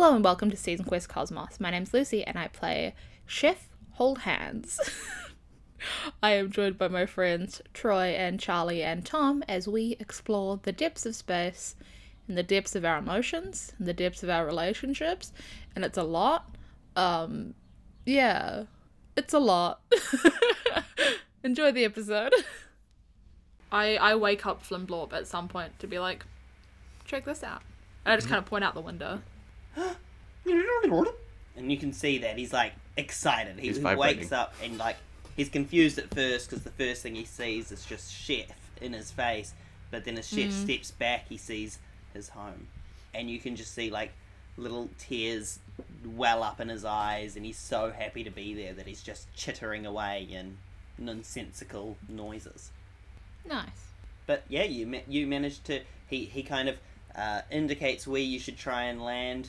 Hello and welcome to Season Quest Cosmos. My name's Lucy and I play Chef Hold Hands. I am joined by my friends Troy and Charlie and Tom as we explore the depths of space and the depths of our emotions and the depths of our relationships. And it's a lot. Um, yeah, it's a lot. Enjoy the episode. I, I wake up Flimblorp at some point to be like, check this out. And I just kind of point out the window. And you can see that he's like excited. He He's wakes vibrating. up and like he's confused at first because the first thing he sees is just chef in his face. But then as chef hmm. steps back, he sees his home, and you can just see like little tears well up in his eyes, and he's so happy to be there that he's just chittering away in nonsensical noises. Nice. But yeah, you ma- you managed to. He he kind of uh, indicates where you should try and land,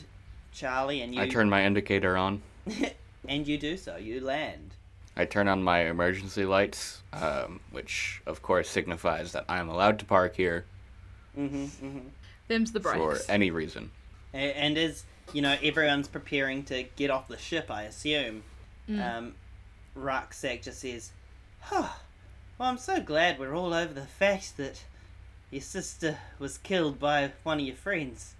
Charlie, and you I turn my indicator on. and you do so. You land. I turn on my emergency lights, um, which of course signifies that I am allowed to park here hmm hmm Them's the for any reason. And, and as you know, everyone's preparing to get off the ship. I assume. Um, Rucksack just says, "Huh." well, I'm so glad we're all over the fact that your sister was killed by one of your friends."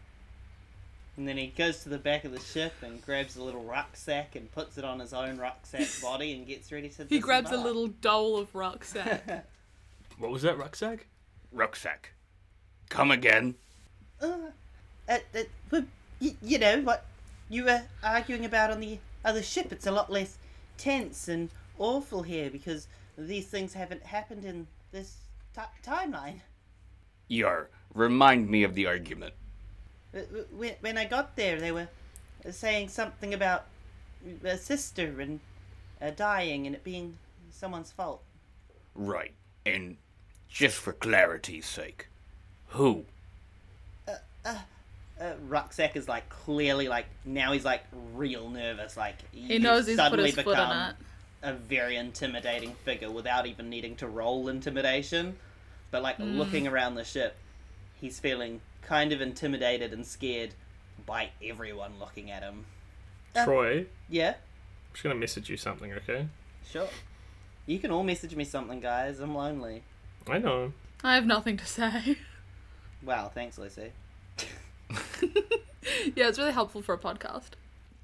And then he goes to the back of the ship and grabs a little rucksack and puts it on his own rucksack body and gets ready to. He grabs a little dole of rucksack. What was that rucksack? Rucksack. Come again. Uh, uh, uh, well, y- you know what you were arguing about on the other ship. It's a lot less tense and awful here because these things haven't happened in this ti timeline. Yar, remind me of the argument. Uh, When, when I got there, they were saying something about a sister and uh, dying and it being someone's fault. Right. And just for clarity's sake, who? Uh, Rucksack is like clearly like now he's like real nervous. Like he knows he's put suddenly his foot become on it. a very intimidating figure without even needing to roll intimidation. But like looking around the ship, he's feeling kind of intimidated and scared by everyone looking at him. Uh, Troy, I'm just gonna message you something, okay? sure. You can all message me something, guys. I'm lonely. I know. I have nothing to say. Wow, thanks, Lucy. yeah, it's really helpful for a podcast.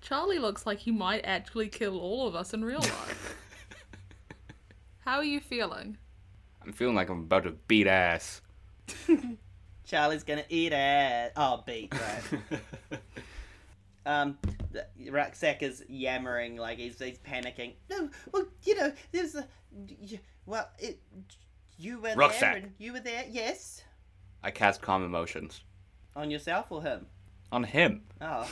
Charlie looks like he might actually kill all of us in real life. How are you feeling? I'm feeling like I'm about to beat ass. Charlie's gonna eat ass. Oh, beat right. um, rucksack is yammering like he's he's panicking. No, well, you know, there's a well, it you were Rucksack. there and you were there. Yes, I cast calm emotions on yourself or him. on him, Oh,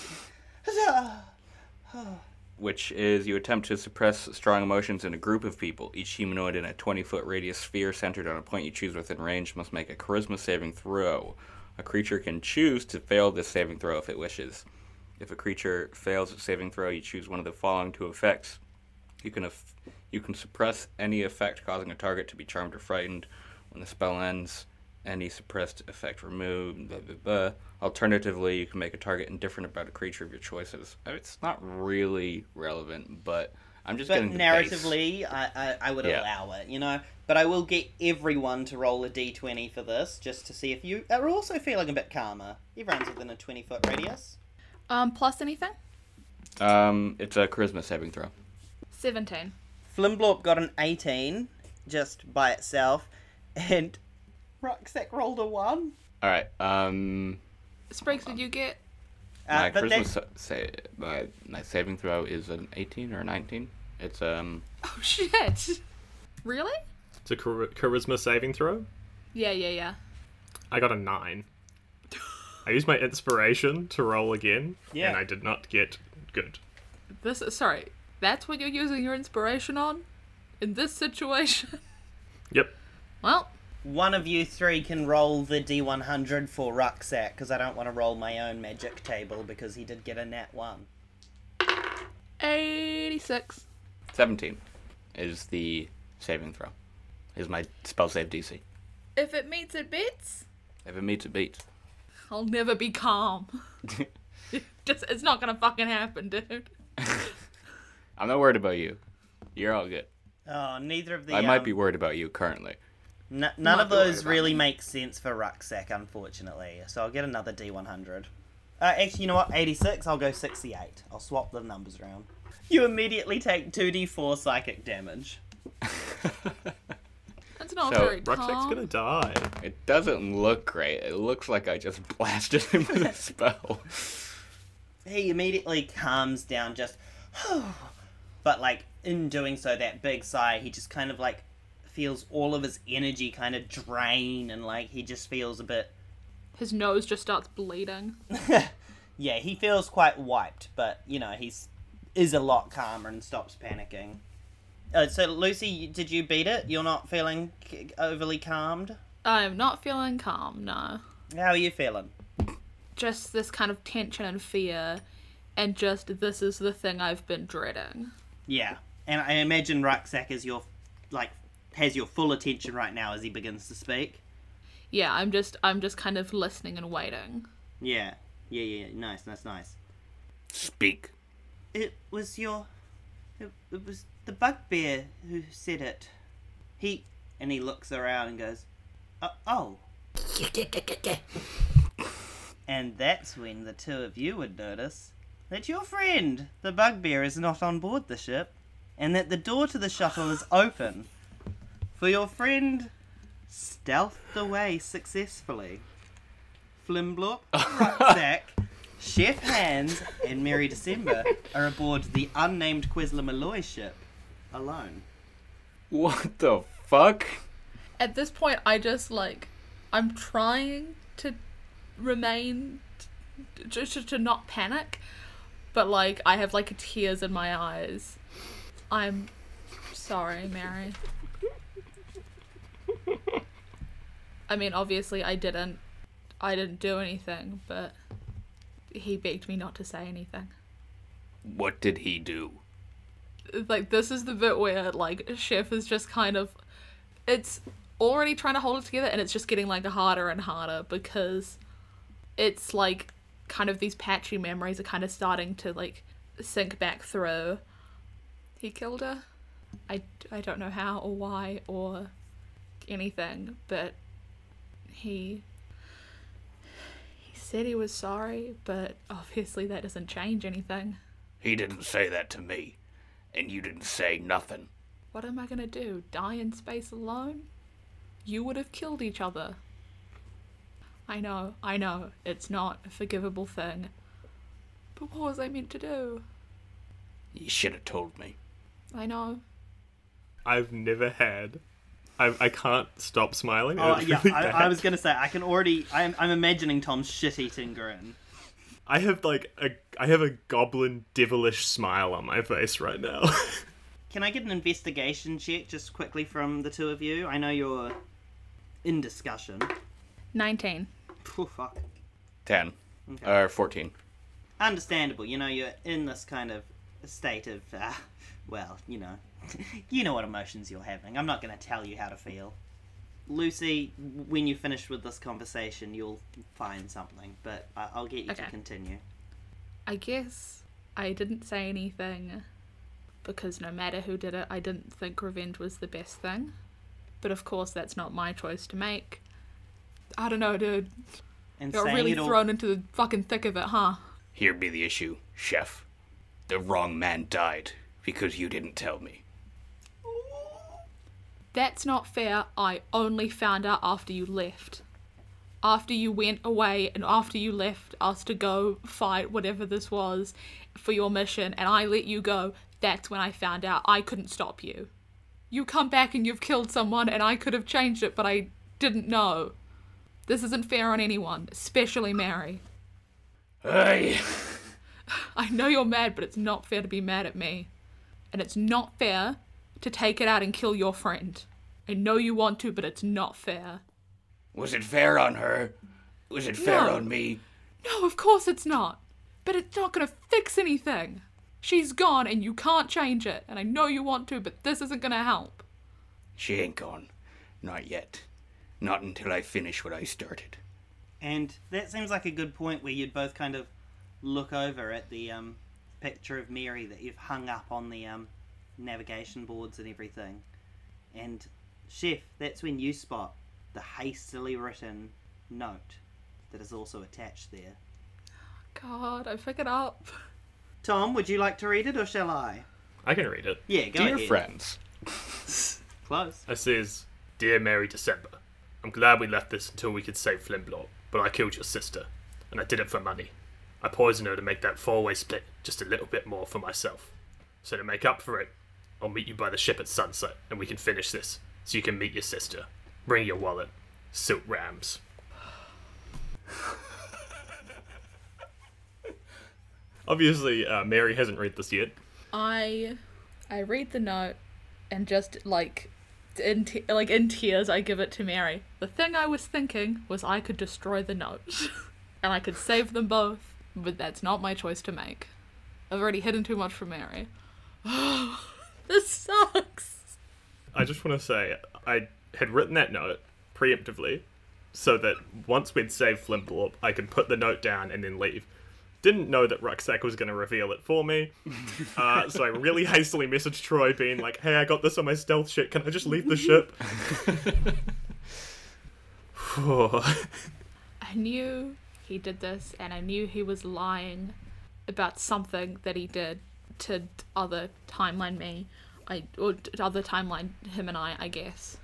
which is you attempt to suppress strong emotions in a group of people. Each humanoid in a 20 foot radius sphere centered on a point you choose within range must make a charisma saving throw. A creature can choose to fail this saving throw if it wishes. If a creature fails its saving throw, you choose one of the following two effects. You can eff- you can suppress any effect causing a target to be charmed or frightened. When the spell ends, any suppressed effect removed. Blah, blah, blah. Alternatively, you can make a target indifferent about a creature of your choices. Uh, It's not really relevant, but I'm just but getting the base. narratively, I, I I would Yeah. allow it. You know, but I will get everyone to roll a d20 for this just to see if you are also feeling a bit calmer. Everyone's within a 20 foot radius. Um, plus anything? Um, it's a charisma saving throw. 17. Flimblorp got an 18 just by itself, and Rucksack rolled a 1. All right. Um, Spriggs, did you get? Uh, my but charisma that, sa- say my, my saving throw is an 18 or a 19. It's um Oh, shit. Really? It's a char- charisma saving throw. Yeah, yeah, yeah. I got a nine. I used my inspiration to roll again, Yeah. and I did not get good. This is, sorry, that's what you're using your inspiration on? In this situation? Yep. Well, one of you three can roll the d100 for Rucksack, because I don't want to roll my own magic table because he did get a nat 1. 86. 17 is the saving throw. Is my spell save DC. If it meets, it beats. If it meets, it beats. I'll never be calm. Just, it's not gonna fucking happen, dude. I'm not worried about you. You're all good. Oh, neither of the. I might um, be worried about you currently. N- none of those really me. make sense for rucksack, unfortunately. So I'll get another D100. Uh, actually, you know what? 86. I'll go 68. I'll swap the numbers around. You immediately take 2d4 psychic damage. That's not So, very Rucksack's calm. gonna die. It doesn't look great. It looks like I just blasted him with a spell. He immediately calms down, just. but, like, in doing so, that big sigh, he just kind of, like, feels all of his energy kind of drain, and, like, he just feels a bit. His nose just starts bleeding. Yeah, he feels quite wiped, but, you know, he's. is a lot calmer and stops panicking. Uh, so, Lucy, did you beat it? You're not feeling overly calmed? I'm not feeling calm, no. How are you feeling? Just this kind of tension and fear, and just this is the thing I've been dreading. Yeah, and I imagine Rucksack is your, like, has your full attention right now as he begins to speak. Yeah, I'm just I'm just kind of listening and waiting. Yeah, yeah, yeah, nice, nice, nice. Speak. It was your, it, it was the bugbear who said it. He, and he looks around and goes, "Uh, oh. and that's when the two of you would notice that your friend, the bugbear, is not on board the ship, and that the door to the shuttle is open. For your friend stealthed away successfully. Flimblorp, Rucksack, Chef Hands, and Mary December are aboard the unnamed Quisla Malloy ship alone. What the fuck? At this point, I just like I'm trying to remain just to, to not panic, but like I have like tears in my eyes. I'm sorry, Mary. I mean, obviously, I didn't. I didn't do anything, but he begged me not to say anything. What did he do? like this is the bit where like chef is just kind of it's already trying to hold it together and it's just getting like harder and harder because it's like kind of these patchy memories are kind of starting to like sink back through he killed her i, I don't know how or why or anything but he he said he was sorry but obviously that doesn't change anything He didn't say that to me. And you didn't say nothing. What am I gonna do? Die in space alone? You would have killed each other. I know, I know, it's not a forgivable thing. But what was I meant to do? You should have told me. I know. I've never had. I, I can't stop smiling. Oh It's yeah, really I. I was gonna say I can already. I'm, I'm imagining Tom's shit-eating grin. I have like a I have a goblin devilish smile on my face right now. Can I get an investigation check just quickly from the two of you? I know you're in discussion. 19. Oh, fuck. 10. Okay. Or 14. Understandable. You know, you're in this kind of state of, uh, well, you know, you know what emotions you're having. I'm not going to tell you how to feel. Lucy, when you finish with this conversation, you'll find something, but I- I'll get you to continue. I guess I didn't say anything because no matter who did it, I didn't think revenge was the best thing. But of course, that's not my choice to make. I don't know, dude. And Got really it all, thrown into the fucking thick of it, huh? Here be the issue, Chef. The wrong man died because you didn't tell me. That's not fair. I only found out after you left. After you went away and after you left us to go fight whatever this was for your mission and I let you go, that's when I found out I couldn't stop you. You come back and you've killed someone and I could have changed it, but I didn't know. This isn't fair on anyone, especially Mary. Hey! I know you're mad, but it's not fair to be mad at me. And it's not fair to take it out and kill your friend. I know you want to, but it's not fair. Was it fair on her? Was it fair No. on me? No, of course it's not. But it's not gonna fix anything. She's gone and you can't change it. And I know you want to, but this isn't gonna help. She ain't gone. Not yet. Not until I finish what I started. And that seems like a good point where you'd both kind of look over at the um, picture of Mary that you've hung up on the um, navigation boards and everything. And, Chef, that's when you spot the hastily written note that is also attached there. God, I pick it up. Tom, would you like to read it or shall I? I can read it. Yeah, go Dear ahead. friends, Close. It says, Dear Mary December, I'm glad we left this until we could save Flimblorp, but I killed your sister, and I did it for money. I poison her to make that four-way split just a little bit more for myself. So to make up for it, I'll meet you by the ship at sunset, and we can finish this, so you can meet your sister. Bring your wallet. Silk Rams. Obviously, uh, Mary hasn't read this yet. I I read the note and just like in te- like in tears I give it to Mary. The thing I was thinking was I could destroy the note and I could save them both, but that's not my choice to make. I've already hidden too much from Mary. this sucks. I just want to say I had written that note preemptively so that once we'd saved Flimblorp, I could put the note down and then leave. Didn't know that Rucksack was going to reveal it for me, uh, so I really hastily messaged Troy, being like, "Hey, I got this on my stealth shit. Can I just leave the ship?" I knew he did this and I knew he was lying about something that he did to other timeline me. I or to other timeline him and I, I guess.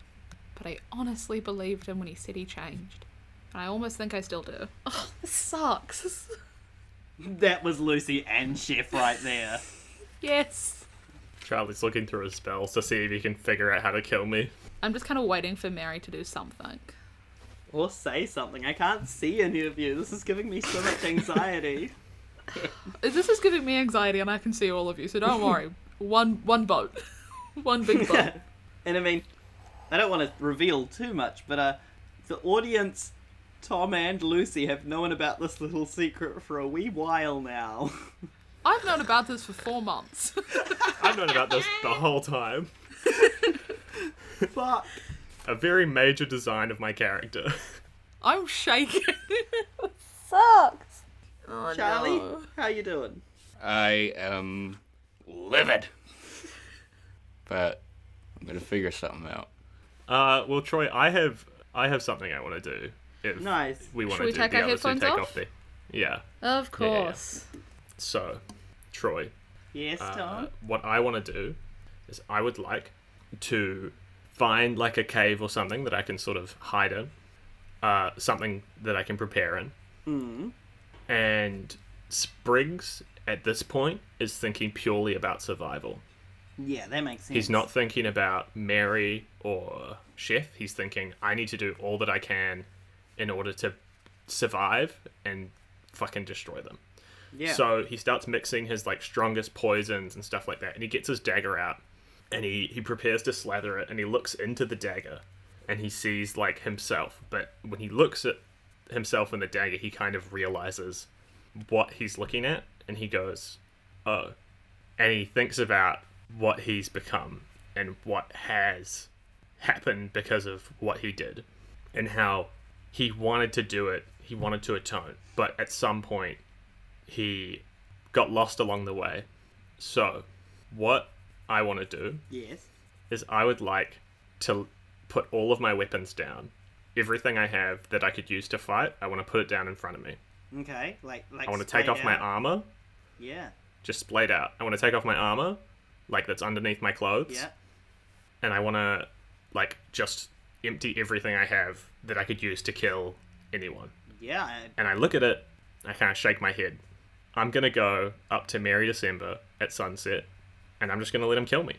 But I honestly believed him when he said he changed. And I almost think I still do. Oh, this sucks. That was Lucy and Chef right there. yes. Charlie's looking through his spells to see if he can figure out how to kill me. I'm just kind of waiting for Mary to do something. Or say something. I can't see any of you. This is giving me so much anxiety. This is giving me anxiety and I can see all of you, so don't worry. one one boat. one big boat. and I mean, I don't want to reveal too much, but uh, the audience, Tom and Lucy, have known about this little secret for a wee while now. I've known about this for four months. I've known about this the whole time. Fuck. A very major design of my character. I'm shaking. it sucks. Oh, Charlie, no. how you doing? I am livid. But I'm gonna figure something out. Uh, well, Troy, I have I have something I want to do. If Nice. we want Should to do take the our others to headphones take off? off the. Yeah. Of Yeah, yeah, yeah. course. So, Troy, Yes, uh, Tom. what I want to do is I would like to find like a cave or something that I can sort of hide in, uh, something that I can prepare in, Mm. and Spriggs at this point is thinking purely about survival. Yeah, that makes sense. He's not thinking about Mary or Chef. He's thinking, I need to do all that I can in order to survive and fucking destroy them. Yeah. So he starts mixing his like strongest poisons and stuff like that, and he gets his dagger out, and he he prepares to slather it, and he looks into the dagger, and he sees like himself. But when he looks at himself in the dagger, he kind of realizes what he's looking at, and he goes, "Oh," and he thinks about what he's become and what has happened because of what he did, and how he wanted to do it. He wanted to atone, but at some point he got lost along the way. So, what I want to do yes. is I would like to put all of my weapons down. Everything I have that I could use to fight, I want to put it down in front of me. Okay. Like, like. I want to take off my armor, Yeah. just splayed out. I want to take off my armor, like that's underneath my clothes, Yeah. and I want to, like, just empty everything I have that I could use to kill anyone. Yeah. I- and I look at it, I kind of shake my head. I'm gonna go up to Mary December at sunset, and I'm just gonna let him kill me.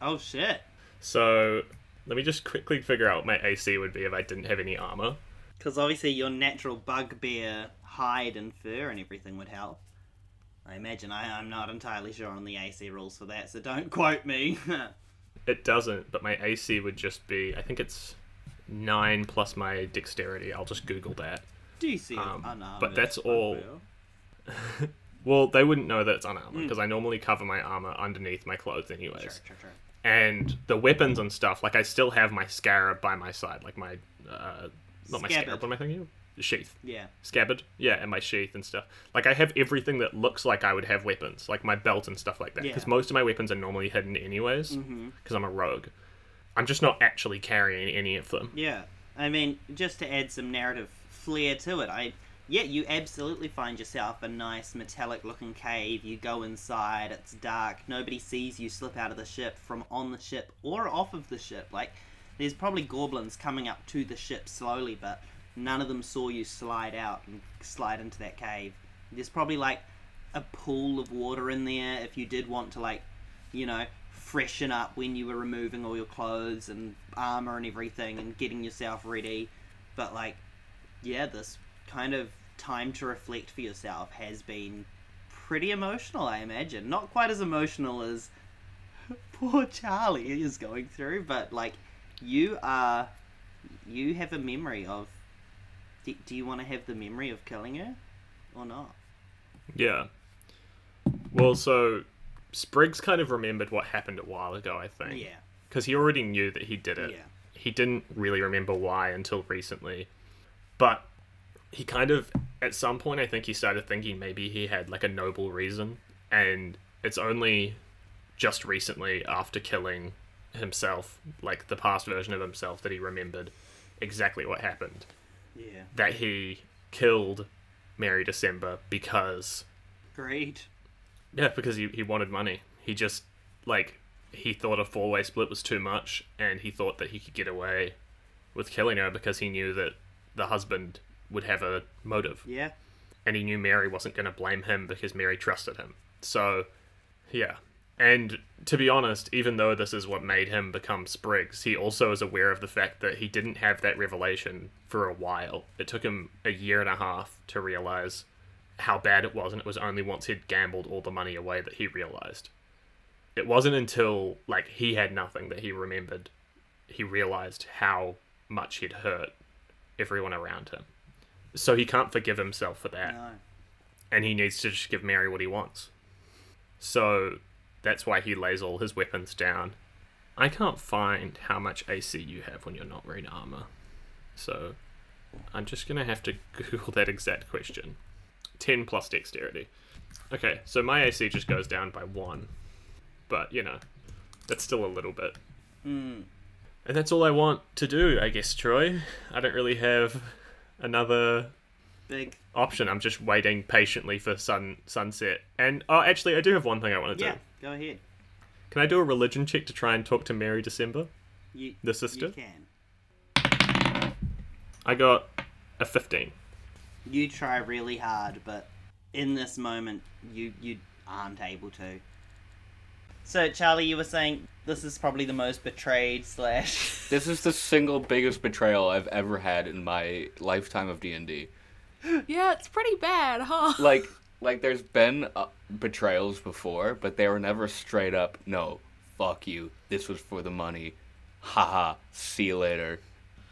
Oh shit. So let me just quickly figure out what my AC would be if I didn't have any armor. Because obviously your natural bugbear hide and fur and everything would help. I imagine. I, I'm not entirely sure on the AC rules for that, so don't quote me. It doesn't, but my AC would just be I think it's nine plus my dexterity. I'll just Google that. DC Um, unarmored but that's all-? Well, they wouldn't know that it's unarmored because I normally cover my armor underneath my clothes anyways. Sure, sure, sure. and the weapons and stuff like i still have my scarab by my side like my uh not my Scabbard. scarab what am i thinking of? sheath. Yeah. Scabbard, yeah, and my sheath and stuff. Like I have everything that looks like I would have weapons, like my belt and stuff like that. Because Yeah. most of my weapons are normally hidden anyways, because I'm a rogue. I'm just not actually carrying any of them. Yeah. I mean, just to add some narrative flair to it, I yeah, you absolutely find yourself a nice metallic looking cave. You go inside, it's dark, nobody sees you slip out of the ship from on the ship or off of the ship. Like there's probably goblins coming up to the ship slowly, but none of them saw you slide out and slide into that cave. There's probably like a pool of water in there if you did want to like, you know, freshen up when you were removing all your clothes and armor and everything and getting yourself ready. But like, yeah, this kind of time to reflect for yourself has been pretty emotional, I imagine. Not quite as emotional as poor Charlie is going through, but like, you are, you have a memory of. Do, do you want to have the memory of killing her, or not? Yeah. Well, so Spriggs kind of remembered what happened a while ago, I think. Yeah. Because he already knew that he did it. Yeah. He didn't really remember why until recently. But he kind of, at some point, I think he started thinking maybe he had like a noble reason. And it's only just recently, after killing himself, like the past version of himself, that he remembered exactly what happened. Yeah. That he killed Mary December because Great. yeah, because he, he wanted money. He just, like, he thought a four way split was too much, and he thought that he could get away with killing her because he knew that the husband would have a motive. Yeah. And he knew Mary wasn't going to blame him because Mary trusted him. So, yeah. And to be honest, even though this is what made him become Spriggs, he also is aware of the fact that he didn't have that revelation for a while. It took him a year and a half to realize how bad it was, and it was only once he'd gambled all the money away that he realized. It wasn't until like he had nothing that he remembered he realized how much he'd hurt everyone around him. So he can't forgive himself for that, No. and he needs to just give Mary what he wants. So that's why he lays all his weapons down. I can't find how much AC you have when you're not wearing armor. So I'm just gonna have to Google that exact question. 10 plus dexterity. Okay, so my AC just goes down by one. But, you know, that's still a little bit. Hmm. And that's all I want to do, I guess, Troy. I don't really have another Big. option. I'm just waiting patiently for sun sunset. And oh, actually, I do have one thing I want to Yeah. do. Go ahead. Can I do a religion check to try and talk to Mary December, You. the sister? You can. I got a 15. You try really hard, but in this moment, you you aren't able to. So, Charlie, you were saying this is probably the most betrayed slash. This is the single biggest betrayal I've ever had in my lifetime of D and D. Yeah, it's pretty bad, huh? Like, like there's been uh, betrayals before, but they were never straight up. No, fuck you. This was for the money. Haha. See you later.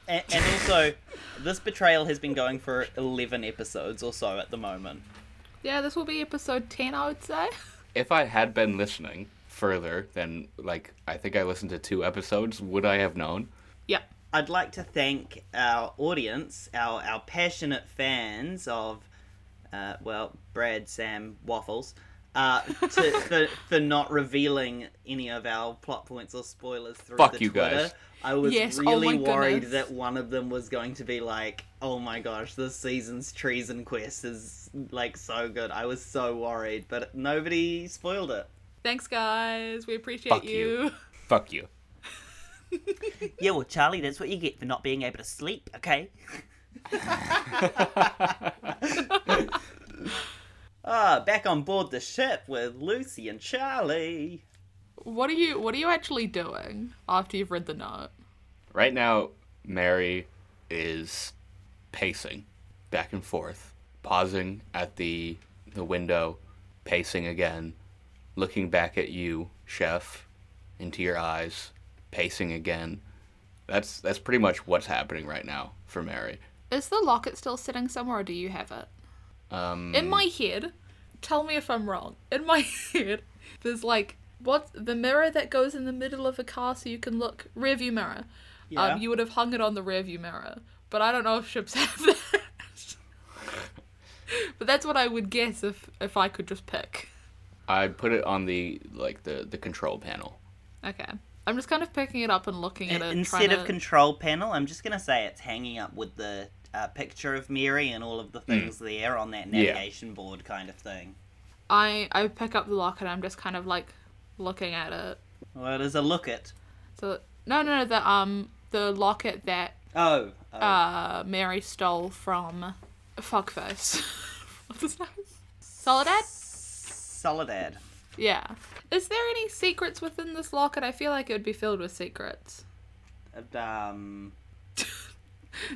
and, and also, this betrayal has been going for eleven episodes or so at the moment. Yeah, this will be episode 10, I would say. If I had been listening further than like I think I listened to two episodes, would I have known? Yeah. I'd like to thank our audience, our our passionate fans of, uh, well, Brad, Sam, Waffles, uh, to, for for not revealing any of our plot points or spoilers through Fuck the you Twitter. guys. I was Yes, oh really my worried goodness. that one of them was going to be like, "Oh my gosh, this season's treason quest is like so good." I was so worried, but nobody spoiled it. Thanks, guys. We appreciate Fuck you. you. Fuck you. Yeah, well, Charlie, that's what you get for not being able to sleep. Okay. Ah, back on board the ship with Lucy and Charlie. What are you what are you actually doing after you've read the note? Right now, Mary is pacing back and forth, pausing at the the window, pacing again, looking back at you, chef, into your eyes, pacing again. That's that's pretty much what's happening right now for Mary. Is the locket still sitting somewhere or do you have it? Um, In my head, tell me if I'm wrong. In my head, there's like what the mirror that goes in the middle of a car so you can look rearview mirror. Yeah. Um, you would have hung it on the rearview mirror, but I don't know if ships have that. but that's what I would guess if if I could just pick. I put it on the like the the control panel. Okay. I'm just kind of picking it up and looking at it. Instead of to... control panel, I'm just gonna say it's hanging up with the uh, picture of Mary and all of the things there on that Yeah. navigation board kind of thing. I I pick up the locket. and I'm just kind of like looking at it. Well, it is a look at. So no, no, no, the um the locket that Oh, oh. uh Mary stole from Fuckface. What's his name? Soledad? Soledad. Yeah. Is there any secrets within this locket? I feel like it would be filled with secrets. Um,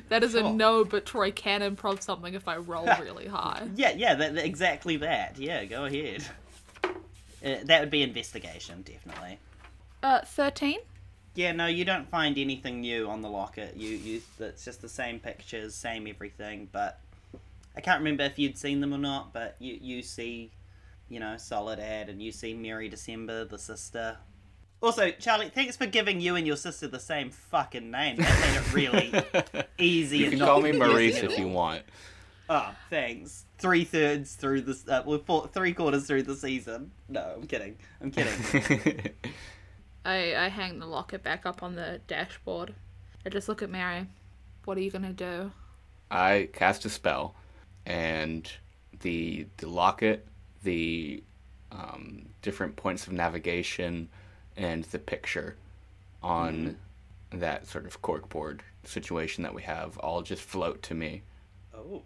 That is a no, but Troy can improv something if I roll really high. yeah, yeah, that, that- exactly that. Yeah, go ahead. Uh, that would be investigation, definitely. Uh, thirteen. Yeah, no, you don't find anything new on the locket. You, you, it's just the same pictures, same everything. But I can't remember if you'd seen them or not. But you, you see, you know, Soledad, and you see Mary December, the sister. Also, Charlie, thanks for giving you and your sister the same fucking name. That made it really easy. You can call me Maurice if you want. Oh, thanks. Three thirds through this, uh, well, four, three quarters through the season. No, I'm kidding. I'm kidding. I I hang the locket back up on the dashboard. I just look at Mary. What are you gonna do? I cast a spell, and the the locket, the um, different points of navigation, and the picture on that sort of corkboard situation that we have all just float to me. oh.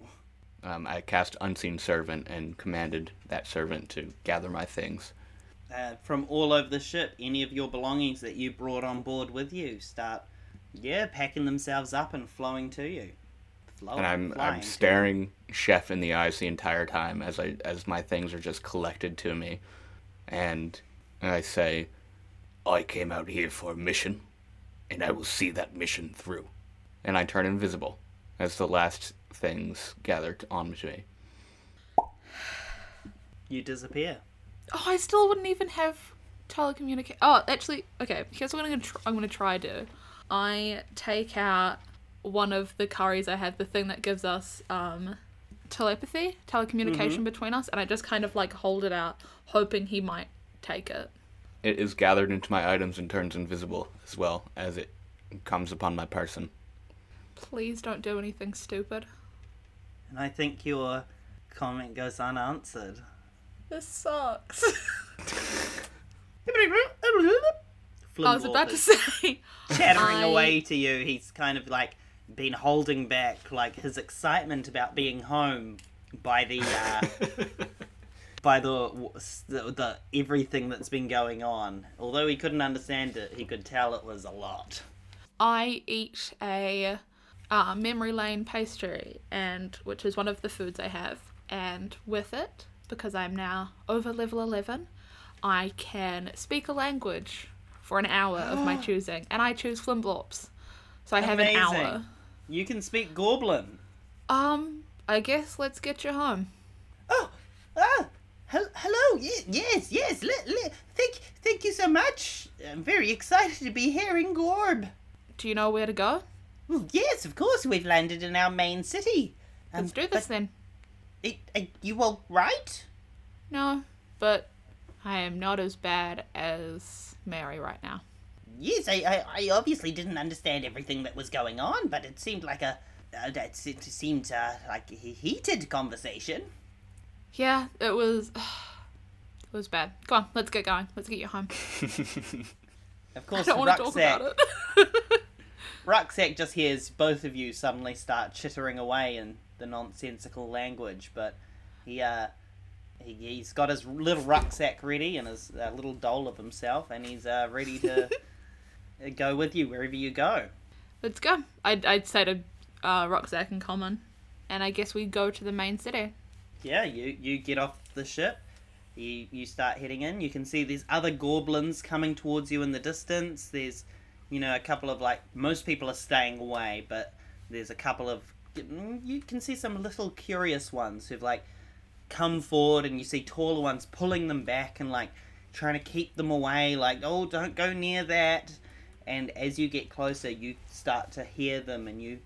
Um, I cast Unseen Servant and commanded that servant to gather my things. uh, from all over the ship, any of your belongings that you brought on board with you start, yeah, packing themselves up and flowing to you. Flow, and I'm flying I'm to you. staring Chef in the eyes the entire time as I as my things are just collected to me, and I say, "I came out here for a mission, and I will see that mission through." And I turn invisible as the last things gather t- onto me. You disappear. Oh, I still wouldn't even have telecommunicate. Oh, actually, okay. Here's what I'm gonna tr- I'm gonna try do. I take out one of the curries I have, the thing that gives us um telepathy, telecommunication between us, and I just kind of like hold it out, hoping he might take it. It is gathered into my items and turns invisible as well as it comes upon my person. Please don't do anything stupid. And I think your comment goes unanswered. This sucks. I was about to say. chattering I- away to you. He's kind of like been holding back like his excitement about being home by the uh, by the, the the everything that's been going on. Although he couldn't understand it, he could tell it was a lot. I eat a uh, memory lane pastry, and which is one of the foods I have, and with it, because I'm now over level eleven, I can speak a language for an hour of my choosing, and I choose Flimblorps, so I have an hour. You can speak Goblin. Um, I guess let's get you home. Oh, ah, hel- hello. Yes, yes, yes. Let, let, thank, thank you so much. I'm very excited to be here in Gorb. Do you know where to go? Well, yes, of course. We've landed in our main city. Um, Let's do this then. It, uh, you all right? No, but I am not as bad as Mary right now. Yes, I, I, I obviously didn't understand everything that was going on, but it seemed like a, uh, it seemed uh, like a heated conversation. Yeah, it was. It was bad. Come on, let's get going. Let's get you home. Of course, I don't want to talk Rucksack, about it. Rucksack just hears both of you suddenly start chittering away in the nonsensical language, but he, uh, he, he's got his little rucksack ready and his uh, little doll of himself, and he's uh, ready to go with you wherever you go. let's go. I'd, I'd say to uh, Rucksack in common. And I guess we go to the main city. yeah, you you get off the ship. You you start heading in. You can see there's other goblins coming towards you in the distance. There's, you know, a couple of like most people are staying away, but there's a couple of you can see some little curious ones who've like come forward, and you see taller ones pulling them back and like trying to keep them away. Like, oh, don't go near that. And as you get closer, you start to hear them, and you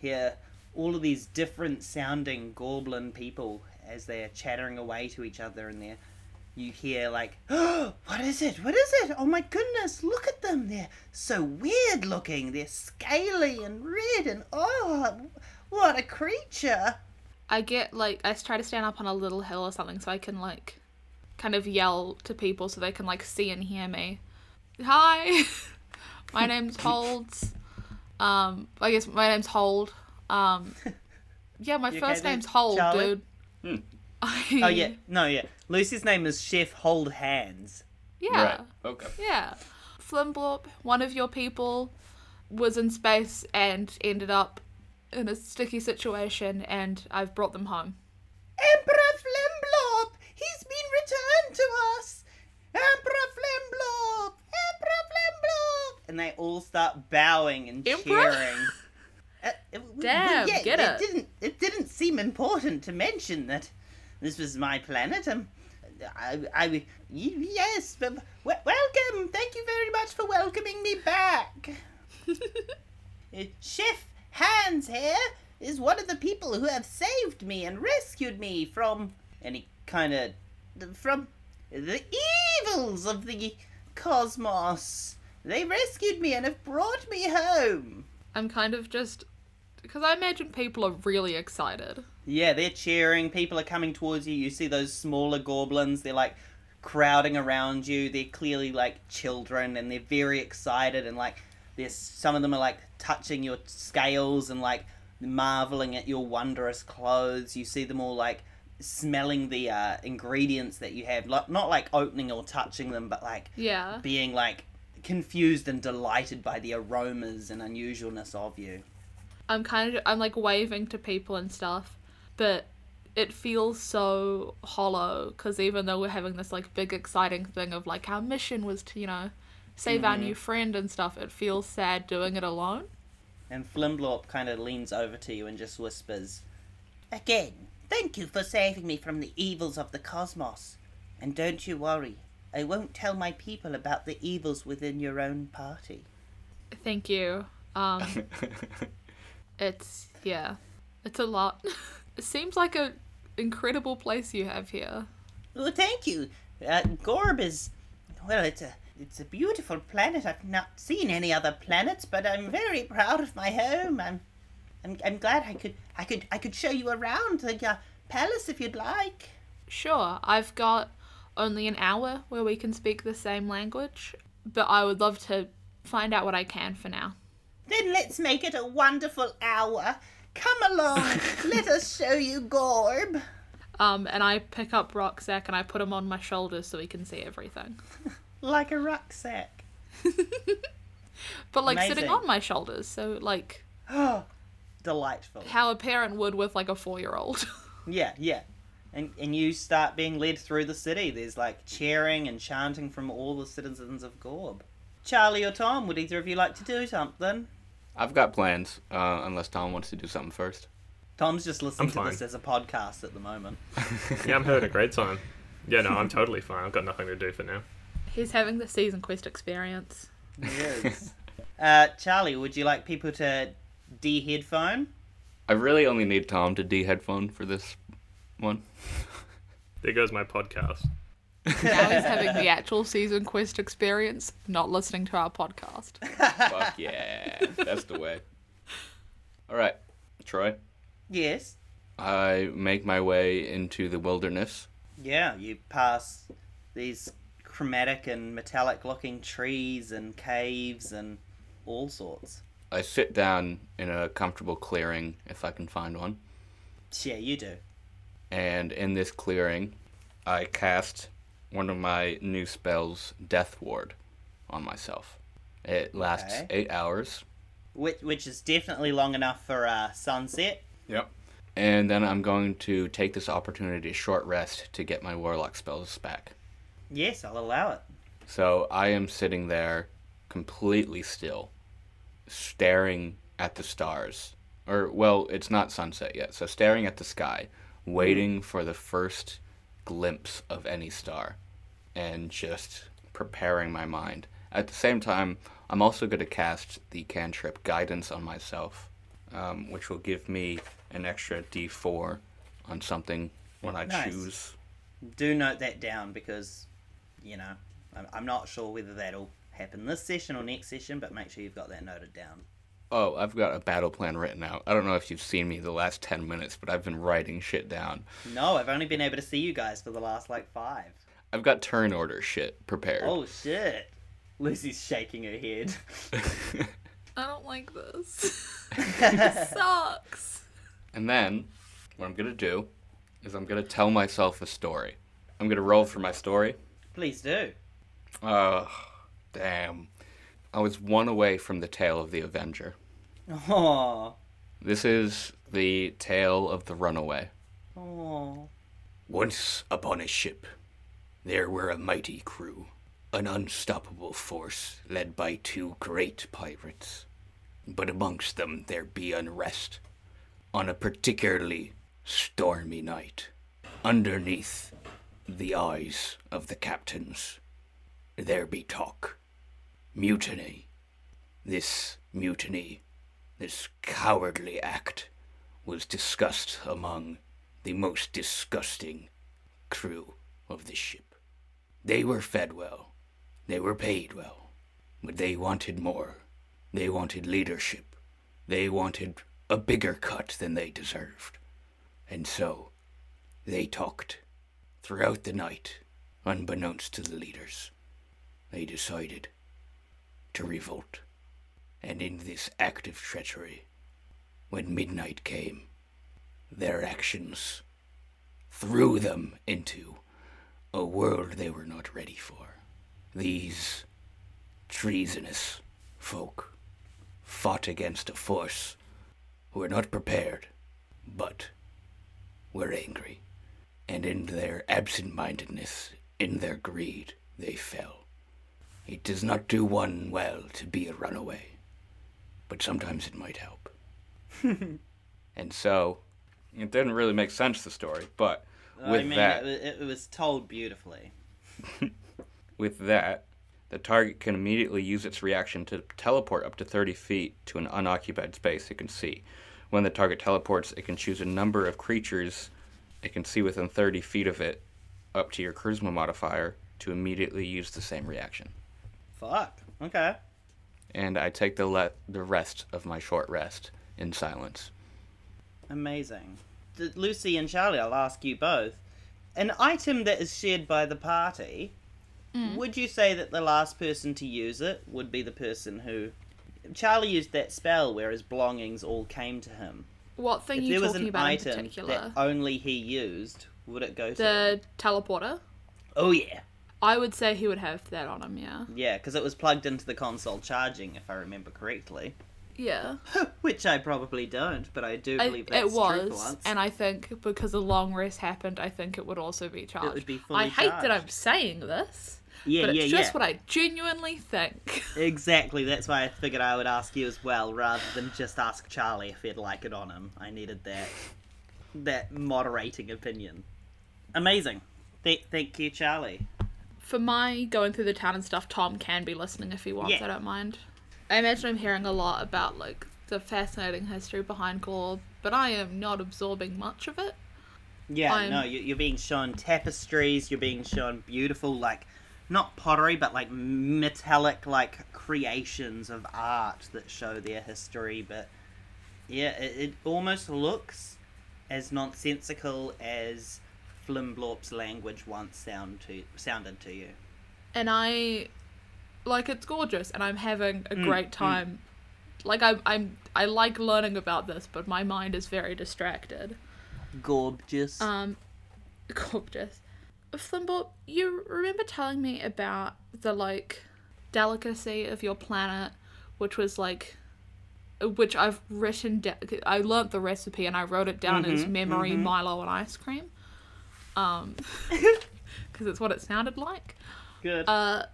hear all of these different sounding goblin people as they are chattering away to each other and they're you hear like oh, what is it? What is it? Oh my goodness look at them. They're so weird looking. They're scaly and red and oh what a creature. I get like I try to stand up on a little hill or something so I can like kind of yell to people so they can like see and hear me. Hi, my name's Holds. Um, I guess my name's Hold. Um, yeah, my You first okay there, name's Hold, Charlie? dude. oh yeah no yeah lucy's name is chef hold hands yeah, Right. Okay. yeah. Flimblorp, one of your people, was in space and ended up in a sticky situation, and I've brought them home. emperor flimblorp he's been returned to us emperor flimblorp emperor flimblorp and they all start bowing and Emperor? cheering Uh, it- Damn, yeah, get it. didn't it didn't seem important to mention that this was my planet um I, I, yes, but w- welcome. Thank you very much for welcoming me back. Uh, Chef Hands here is one of the people who have saved me and rescued me from any kind of from the evils of the cosmos. They rescued me and have brought me home. I'm kind of just because I imagine people are really excited. Yeah, they're cheering. People are coming towards you. You see those smaller goblins. They're like crowding around you. They're clearly like children, and they're very excited. And like, there's some of them are like touching your scales and like marveling at your wondrous clothes. You see them all like smelling the uh, ingredients that you have. Like, not like opening or touching them, but like Yeah. being like confused and delighted by the aromas and unusualness of you. I'm kind of I'm like waving to people and stuff, but it feels so hollow because even though we're having this like big exciting thing of like our mission was to you know save our mm-hmm. new friend and stuff, it feels sad doing it alone. And Flimblorp kind of leans over to you and just whispers, Again, thank you for saving me from the evils of the cosmos. And don't you worry, I won't tell my people about the evils within your own party. Thank you. Um, it's yeah, it's a lot. it seems like a incredible place you have here. Well, thank you. Uh, Gorb is, well, it's a it's a beautiful planet. I've not seen any other planets, but I'm very proud of my home. I'm I'm, I'm glad I could I could I could show you around the uh, palace if you'd like. Sure, I've got only an hour where we can speak the same language, but I would love to find out what I can for now. Then let's make it a wonderful hour. Come along, let us show you Gorb. Um, and I pick up Rucksack and I put him on my shoulders so he can see everything. Like a rucksack. But like sitting on my shoulders, so like Oh, delightful. how a parent would with like a four year old. Yeah, yeah. And, and you start being led through the city. There's like cheering and chanting from all the citizens of Gorb. Charlie or Tom, would either of you like to do something? I've got plans, uh, unless Tom wants to do something first. Tom's just listening I'm to fine. this as a podcast at the moment. Yeah, I'm having a great time. Yeah, no, I'm totally fine. I've got nothing to do for now. He's having the season quest experience. Yes. uh, Charlie, would you like people to de-headphone? I really only need Tom to de-headphone for this one. There goes my podcast. Now he's having the actual season quest experience, not listening to our podcast. Fuck yeah, that's the way. All right, Troy. Yes. I make my way into the wilderness. Yeah, you pass these chromatic and metallic looking trees and caves and all sorts. I sit down in a comfortable clearing, if I can find one. Yeah, you do. And in this clearing, I cast one of my new spells, Death Ward, on myself. It lasts Okay. eight hours. Which, which is definitely long enough for uh, sunset. Yep. And then I'm going to take this opportunity to short rest to get my Warlock spells back. Yes, I'll allow it. So I am sitting there completely still, staring at the stars. Or, well, it's not sunset yet, so staring at the sky, waiting for the first glimpse of any star, and just preparing my mind. At the same time, I'm also going to cast the cantrip Guidance on myself. um, which will give me an extra d4 on something when I Nice. choose. Do note that down because, you know, I'm, I'm not sure whether that'll happen this session or next session, but make sure you've got that noted down. Oh, I've got a battle plan written out. I don't know if you've seen me the last 10 minutes, but I've been writing shit down. No, I've only been able to see you guys for the last like five. I've got turn order shit prepared. Oh shit. Lucy's shaking her head. I don't like this. it sucks. And then, what I'm gonna do is I'm gonna tell myself a story. I'm gonna roll for my story. Please do. Oh, damn. I was one away from the tale of the Avenger. Oh. This is the tale of the runaway. Oh. Once upon a ship, there were a mighty crew, an unstoppable force led by two great pirates. But amongst them there be unrest. On a particularly stormy night, underneath the eyes of the captains, there be talk. Mutiny. This mutiny, this cowardly act, was discussed among the most disgusting crew of the ship. They were fed well, they were paid well, but they wanted more. They wanted leadership. They wanted a bigger cut than they deserved. And so, they talked. Throughout the night, unbeknownst to the leaders, they decided to revolt. And in this act of treachery, when midnight came, their actions threw them into a world they were not ready for. These treasonous folk fought against a force who were not prepared, but were angry. And in their absent mindedness, in their greed, they fell. It does not do one well to be a runaway, but sometimes it might help. and so, it didn't really make sense, the story, but with I mean, that, it, it was told beautifully. with that, the target can immediately use its reaction to teleport up to 30 feet to an unoccupied space it can see. When the target teleports, it can choose a number of creatures it can see within 30 feet of it, up to your charisma modifier, to immediately use the same reaction. Fuck. Okay. And I take the le- the rest of my short rest in silence. Amazing. D- Lucy and Charlie, I'll ask you both. An item that is shared by the party, mm. would you say that the last person to use it would be the person who. Charlie used that spell where his belongings all came to him. What thing If are you there was talking an about in item particular? that only he used, would it go to? The teleporter. Oh, yeah. I would say he would have that on him. Yeah. Yeah, because it was plugged into the console charging, if I remember correctly. Yeah. Which I probably don't, but I do I, believe that's it true was, once. and I think because a long rest happened, I think it would also be charged. It would be fully I hate that I'm saying this, yeah, but yeah, it's just yeah. what I genuinely think. Exactly, that's why I figured I would ask you as well, rather than just ask Charlie if he'd like it on him. I needed that that moderating opinion. Amazing. Th- thank you, Charlie. For my going through the town and stuff, Tom can be listening if he wants. Yeah. I don't mind. I imagine I'm hearing a lot about like the fascinating history behind Gore, but I am not absorbing much of it. Yeah, I'm- no, you- you're being shown tapestries, you're being shown beautiful, like, not pottery, but like metallic, like, creations of art that show their history, but yeah, it, it almost looks as nonsensical as Flimblorp's language once sound to, sounded to you. and I like it's gorgeous and I'm having a Mm, great mm. time. Like I'm I'm I like learning about this, but my mind is very distracted. Gorgeous. Um gorgeous. Flimblorp, you remember telling me about the like delicacy of your planet, which was like which I've written down. I learnt the recipe and I wrote it down as Mhm, memory mhm. Milo and ice cream. Um, because it's what it sounded like. Good. Uh,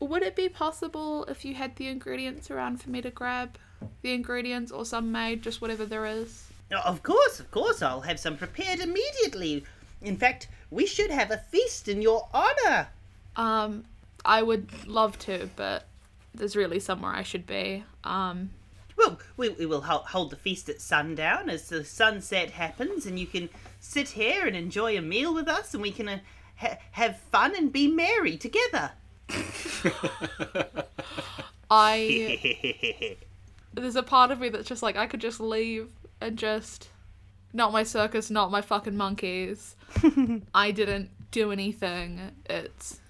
would it be possible if you had the ingredients around for me to grab the ingredients or some made, just whatever there is? Of course, of course, I'll have some prepared immediately. In fact, we should have a feast in your honor. Um, I would love to, but there's really somewhere I should be. Um, Well, we, we will ho- hold the feast at sundown as the sunset happens, and you can sit here and enjoy a meal with us, and we can uh, ha- have fun and be merry together. I there's a part of me that's just like I could just leave and just not my circus, not my fucking monkeys. I didn't do anything. It's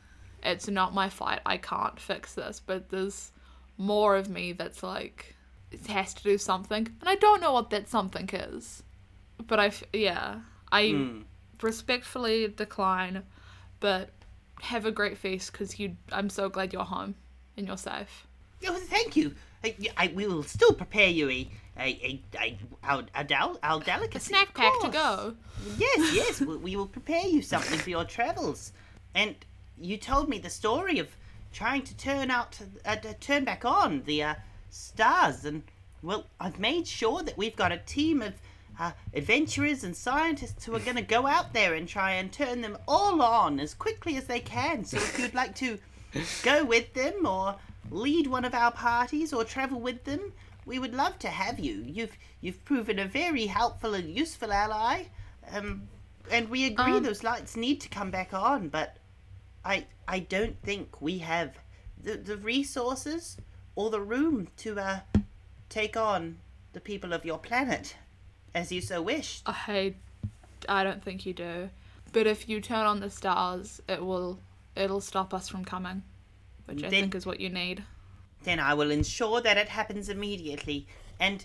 it's not my fight. I can't fix this. But there's more of me that's like it has to do something, and I don't know what that something is. But I f- yeah I respectfully decline, but have a great feast because you. I'm so glad you're home and you're safe. Oh, thank you. I, I, we will still prepare you a a a, a a del- A delicacy. snack pack to go. Yes, yes, we, we will prepare you something for your travels. And you told me the story of trying to turn out, uh, to turn back on the uh, stars, and well, I've made sure that we've got a team of uh, adventurers and scientists who are going to go out there and try and turn them all on as quickly as they can. So if you'd like to go with them or lead one of our parties or travel with them, we would love to have you. You've you've proven a very helpful and useful ally. Um, and we agree Um, those lights need to come back on, but I I don't think we have the the resources or the room to uh take on the people of your planet as you so wished. I I don't think you do. But if you turn on the stars, it will it'll stop us from coming, which I Then- think is what you need. Then I will ensure that it happens immediately. And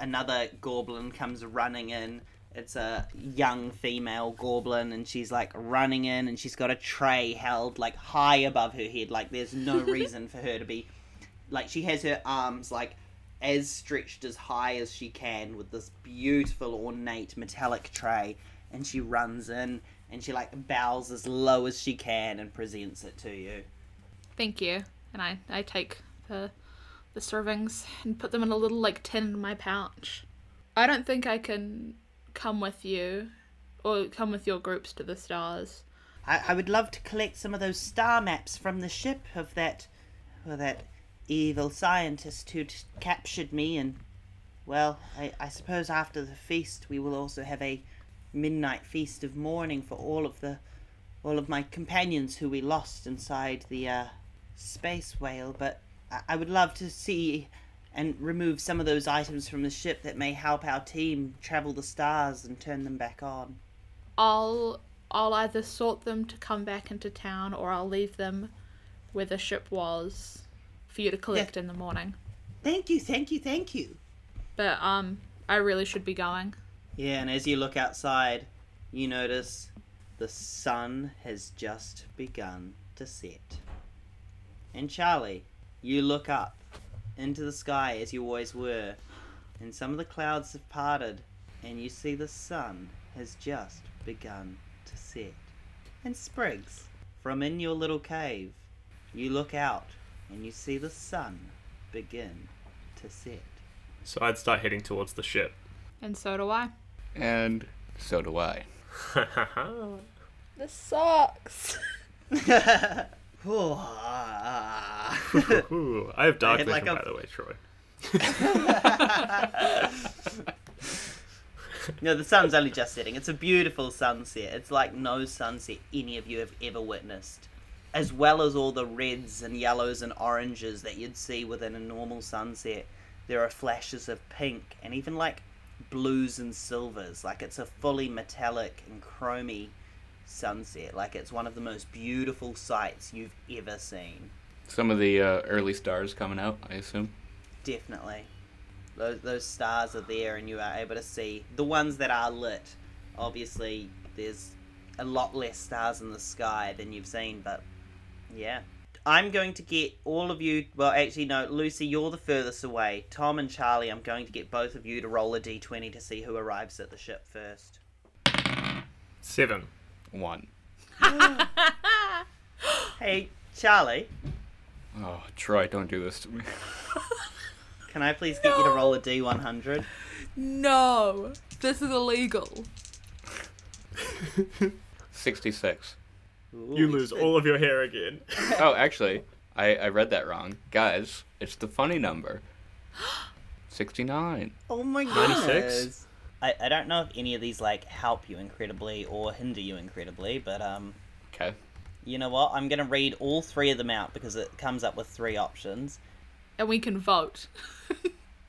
another goblin comes running in. It's a young female goblin, and she's like running in, and she's got a tray held like high above her head. Like there's no reason for her to be. Like she has her arms like as stretched as high as she can with this beautiful ornate metallic tray, and she runs in and she like bows as low as she can and presents it to you. Thank you. And I I take the the servings and put them in a little like tin in my pouch. I don't think I can come with you or come with your groups to the stars. I, I would love to collect some of those star maps from the ship of that, well, that evil scientist who'd captured me, and well, I, I suppose after the feast we will also have a midnight feast of mourning for all of the, all of my companions who we lost inside the uh, space whale. But I, I would love to see and remove some of those items from the ship that may help our team travel the stars and turn them back on. I'll I'll either sort them to come back into town or I'll leave them where the ship was for you to collect in the morning. Thank you, thank you, thank you. But um I really should be going. Yeah, and as you look outside, you notice the sun has just begun to set. And Charlie, you look up into the sky as you always were, and some of the clouds have parted, and you see the sun has just begun to set. And Spriggs, from in your little cave, you look out and you see the sun begin to set. So I'd start heading towards the ship. And so do I. And so do I. This sucks. Ooh, ah. Ooh, I have dark I had, vision, like, a- by the way, Troy. no, the sun's only just setting. It's a beautiful sunset. It's like no sunset any of you have ever witnessed. As well as all the reds and yellows and oranges that you'd see within a normal sunset, there are flashes of pink and even like blues and silvers. Like it's a fully metallic and chromy sunset. Like it's one of the most beautiful sights you've ever seen. Some of the uh, early stars coming out, I assume. Definitely. Those, those stars are there, and you are able to see the ones that are lit. Obviously, there's a lot less stars in the sky than you've seen, but yeah. I'm going to get all of you. Well, actually, no, Lucy, you're the furthest away. Tom and Charlie, I'm going to get both of you to roll a d20 to see who arrives at the ship first. Seven. One. Hey, Charlie, Oh, Troy, don't do this to me. can I please get you to roll a d100? No. This is illegal. 66. Ooh, You lose all of your hair again. Oh, actually, I, I read that wrong. Guys, it's the funny number. 69. Oh my god. 96? goodness. I, I don't know if any of these like help you incredibly or hinder you incredibly, but um Okay. you know what? I'm gonna read all three of them out because it comes up with three options. And we can vote.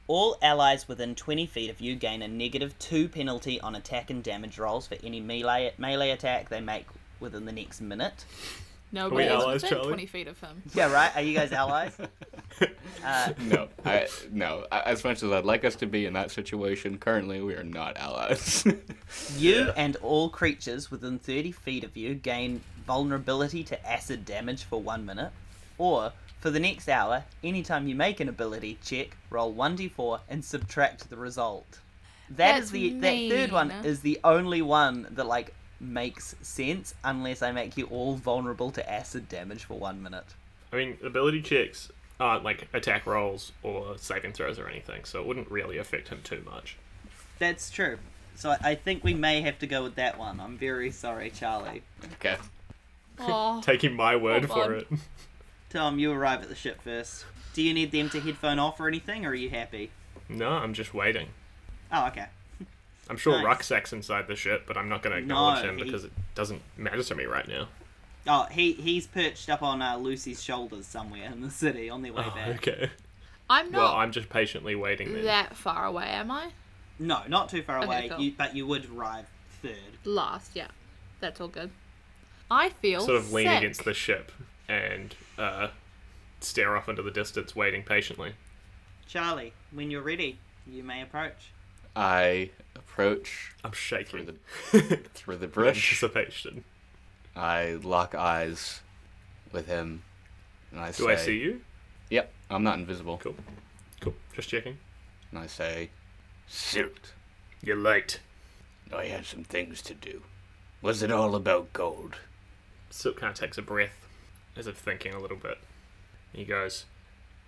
All allies within 20 feet of you gain a negative 2 penalty on attack and damage rolls for any melee, melee attack they make within the next minute. Nobody we allies, within Charlie? 20 feet of him. Yeah, right? Are you guys allies? Uh, No, I no. As much as I'd like us to be in that situation, currently we are not allies. you Yeah. and all creatures within 30 feet of you gain vulnerability to acid damage for 1 minute. Or, for the next hour, anytime you make an ability check, roll 1d4 and subtract the result. That is That's the that third one is the only one that like makes sense unless I make you all vulnerable to acid damage for 1 minute. I mean, ability checks aren't like attack rolls or saving throws or anything, so it wouldn't really affect him too much. That's true. So I- I think we may have to go with that one. I'm very sorry, Charlie. okay. Oh, Taking my word Hold for on. it. Tom, you arrive at the ship first. Do you need them to headphone off or anything, or are you happy? No, I'm just waiting. Oh, okay. I'm sure Nice. Rucksack's inside the ship, but I'm not going to acknowledge No, him he- because it doesn't matter to me right now. Oh, he he's perched up on uh, Lucy's shoulders somewhere in the city on their way Oh, back. okay. I'm not. Well, I'm just patiently waiting then. that far away, am I? No, not too far Okay, away. cool. You, but you would arrive third. Last, yeah. That's all good. I feel Sort of lean against the ship and uh, stare off into the distance, waiting patiently. Charlie, when you're ready, you may approach. I approach I'm shaking through the through the brush. Anticipation. I lock eyes with him, and I Do say, I see you? "Yep, I'm not invisible." Cool. Cool. Just checking. And I say, "Silt, You're late. I had some things to do. Was it all about gold?" Silt kind of takes a breath, as if thinking a little bit. He goes,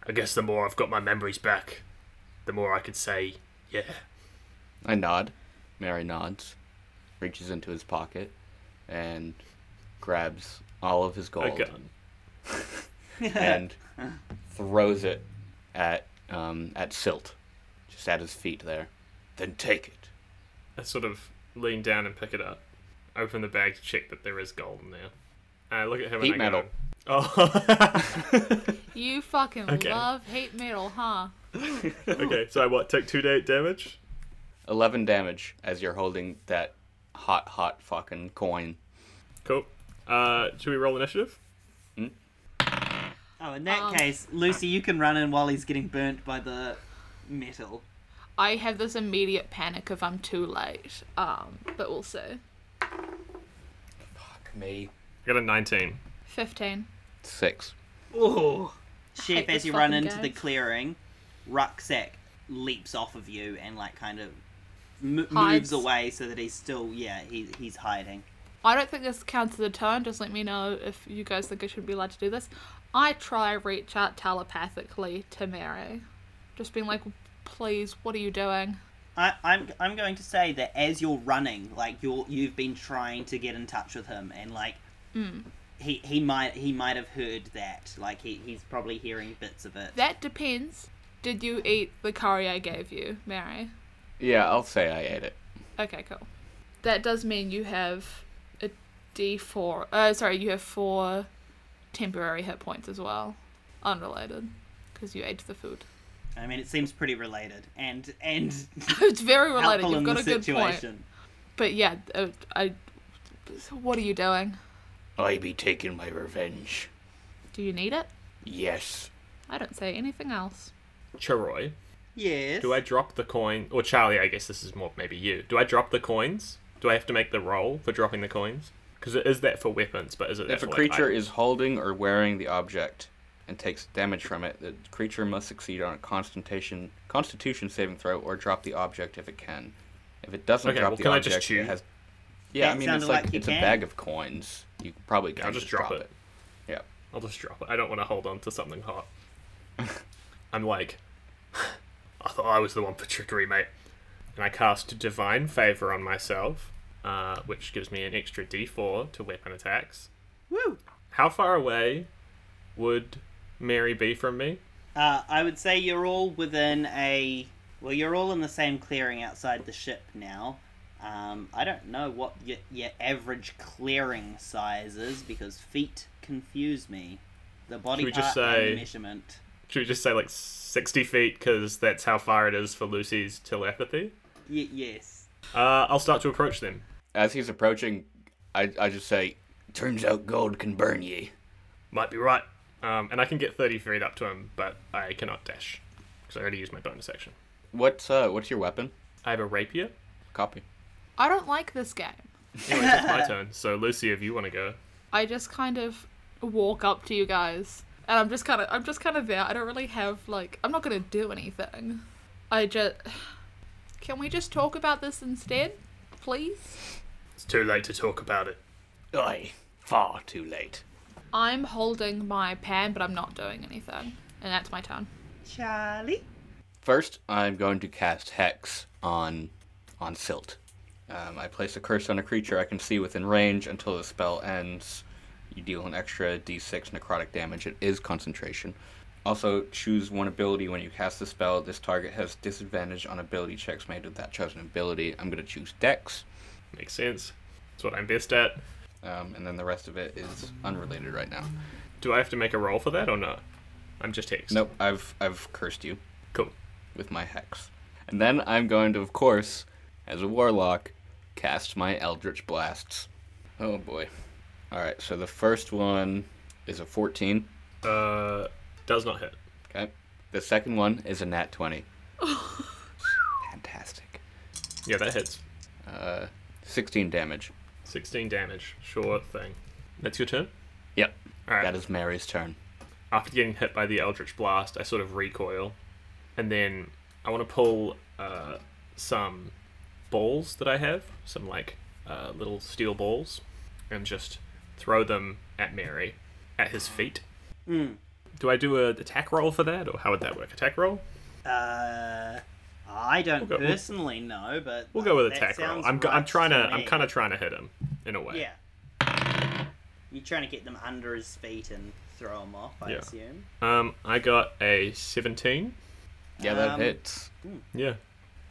I guess the more I've got my memories back, the more I could say, yeah. I nod. Mary nods, reaches into his pocket, and grabs all of his A gold gun. and throws it at um, at Silt, just at his feet there. Then take it. I sort of lean down and pick it up, open the bag to check that there is gold in there. And I look at him Heat and I metal. go, Oh. You fucking Okay. love hate metal, huh? okay, so I what? Take two da- damage. Eleven damage as you're holding that hot, hot fucking coin. Cool. Uh, should we roll initiative? Oh, in that Um, case, Lucy, you can run in while he's getting burnt by the metal. I have this immediate panic if I'm too late. Um, but we'll see. Fuck me. I got a 19. 15. Six. Oh, Chef, as you run fucking into the clearing, rucksack leaps off of you and like kind of m- moves away so that he's still yeah he, he's hiding. I don't think this counts as a turn. Just let me know if you guys think I should be allowed to do this. I try reach out telepathically to Mary, just being like, "Please, what are you doing?" I, I'm I'm going to say that as you're running, like you're you've been trying to get in touch with him, and like hmm. he he might he might have heard that, like he, he's probably hearing bits of it. That depends. Did you eat the curry I gave you, Mary? Yeah, I'll say I ate it. Okay, cool. That does mean you have a D4. Uh, sorry, you have four temporary hit points as well, unrelated, because you ate the food. I mean, it seems pretty related and and it's very related. You've got a good point. But yeah, uh, I. What are you doing? I be taking my revenge. Do you need it? Yes. I don't say anything else. Charoy, Yes. do I drop the coin? Or Charlie, I guess this is more maybe you. Do I drop the coins? Do I have to make the roll for dropping the coins? Because is that for weapons, but is it that If a for, creature items? is holding or wearing the object and takes damage from it, the creature must succeed on a constitution constitution saving throw or drop the object if it can. If it doesn't Okay, drop well, the can I object, just choose? it has. Yeah, That I mean it's like, like you it's a bag of coins. You probably can I'll just drop it. Yeah. I'll just drop it. I don't want to hold on to something hot. I'm like, I thought I was the one for trickery, mate. And I cast Divine Favor on myself, uh, which gives me an extra d4 to weapon attacks. Woo. How far away would Mary be from me? Uh, I would say you're all within a Well, you're all in the same clearing outside the ship now. Um, I don't know what your, your average clearing size is because feet confuse me. The body Should we part just and say- the measurement. Should we just say like 60 feet because that's how far it is for Lucy's telepathy? Y- yes. Uh, I'll start to approach them. As he's approaching, I, I just say, Turns out gold can burn ye. Might be right. Um, and I can get 30 feet up to him, but I cannot dash because I already used my bonus action. What's uh what's your weapon? I have a rapier. Copy. I don't like this game. Anyway, it's my turn. So Lucy, if you want to go, I just kind of walk up to you guys, and I'm just kind of, I'm just kind of there. I don't really have like, I'm not gonna do anything. I just, can we just talk about this instead, please? it's too late to talk about it. Aye, far too late. I'm holding my pan, but I'm not doing anything, and that's my turn. Charlie? First, I'm going to cast Hex on on Silt. Um, I place a curse on a creature I can see within range until the spell ends. You deal an extra d6 necrotic damage. It is concentration. Also, choose one ability when you cast the spell. This target has disadvantage on ability checks made with that chosen ability. I'm going to choose Dex, Makes sense. It's what I'm best at. um, and then the rest of it is unrelated right now. Do I have to make a roll for that or not? I'm just hexed. Nope, I've I've cursed you. Cool. with my hex. And then I'm going to, of course, as a warlock, cast my Eldritch Blasts. Oh boy. Alright, so the first one is a 14. Uh, does not hit. Okay. The second one is a nat 20. Fantastic. Yeah, that hits. Uh, 16 damage. 16 damage. Sure thing. That's your turn? Yep. Alright. That is Mary's turn. After getting hit by the Eldritch Blast, I sort of recoil. And then I want to pull uh, some balls that I have, some like uh, little steel balls, and just throw them at Mary, at his feet. Mm. Do I do a attack roll for that, or how would that work? Attack roll? Uh, I don't We'll go- we'll- personally know, but We'll go with attack roll. I'm, go- I'm trying to. to I'm kind of trying to hit him in a way. Yeah. You're trying to get them under his feet and throw him off, I Yeah. assume. Um, I got a 17. Yeah, that Um, hits. Yeah.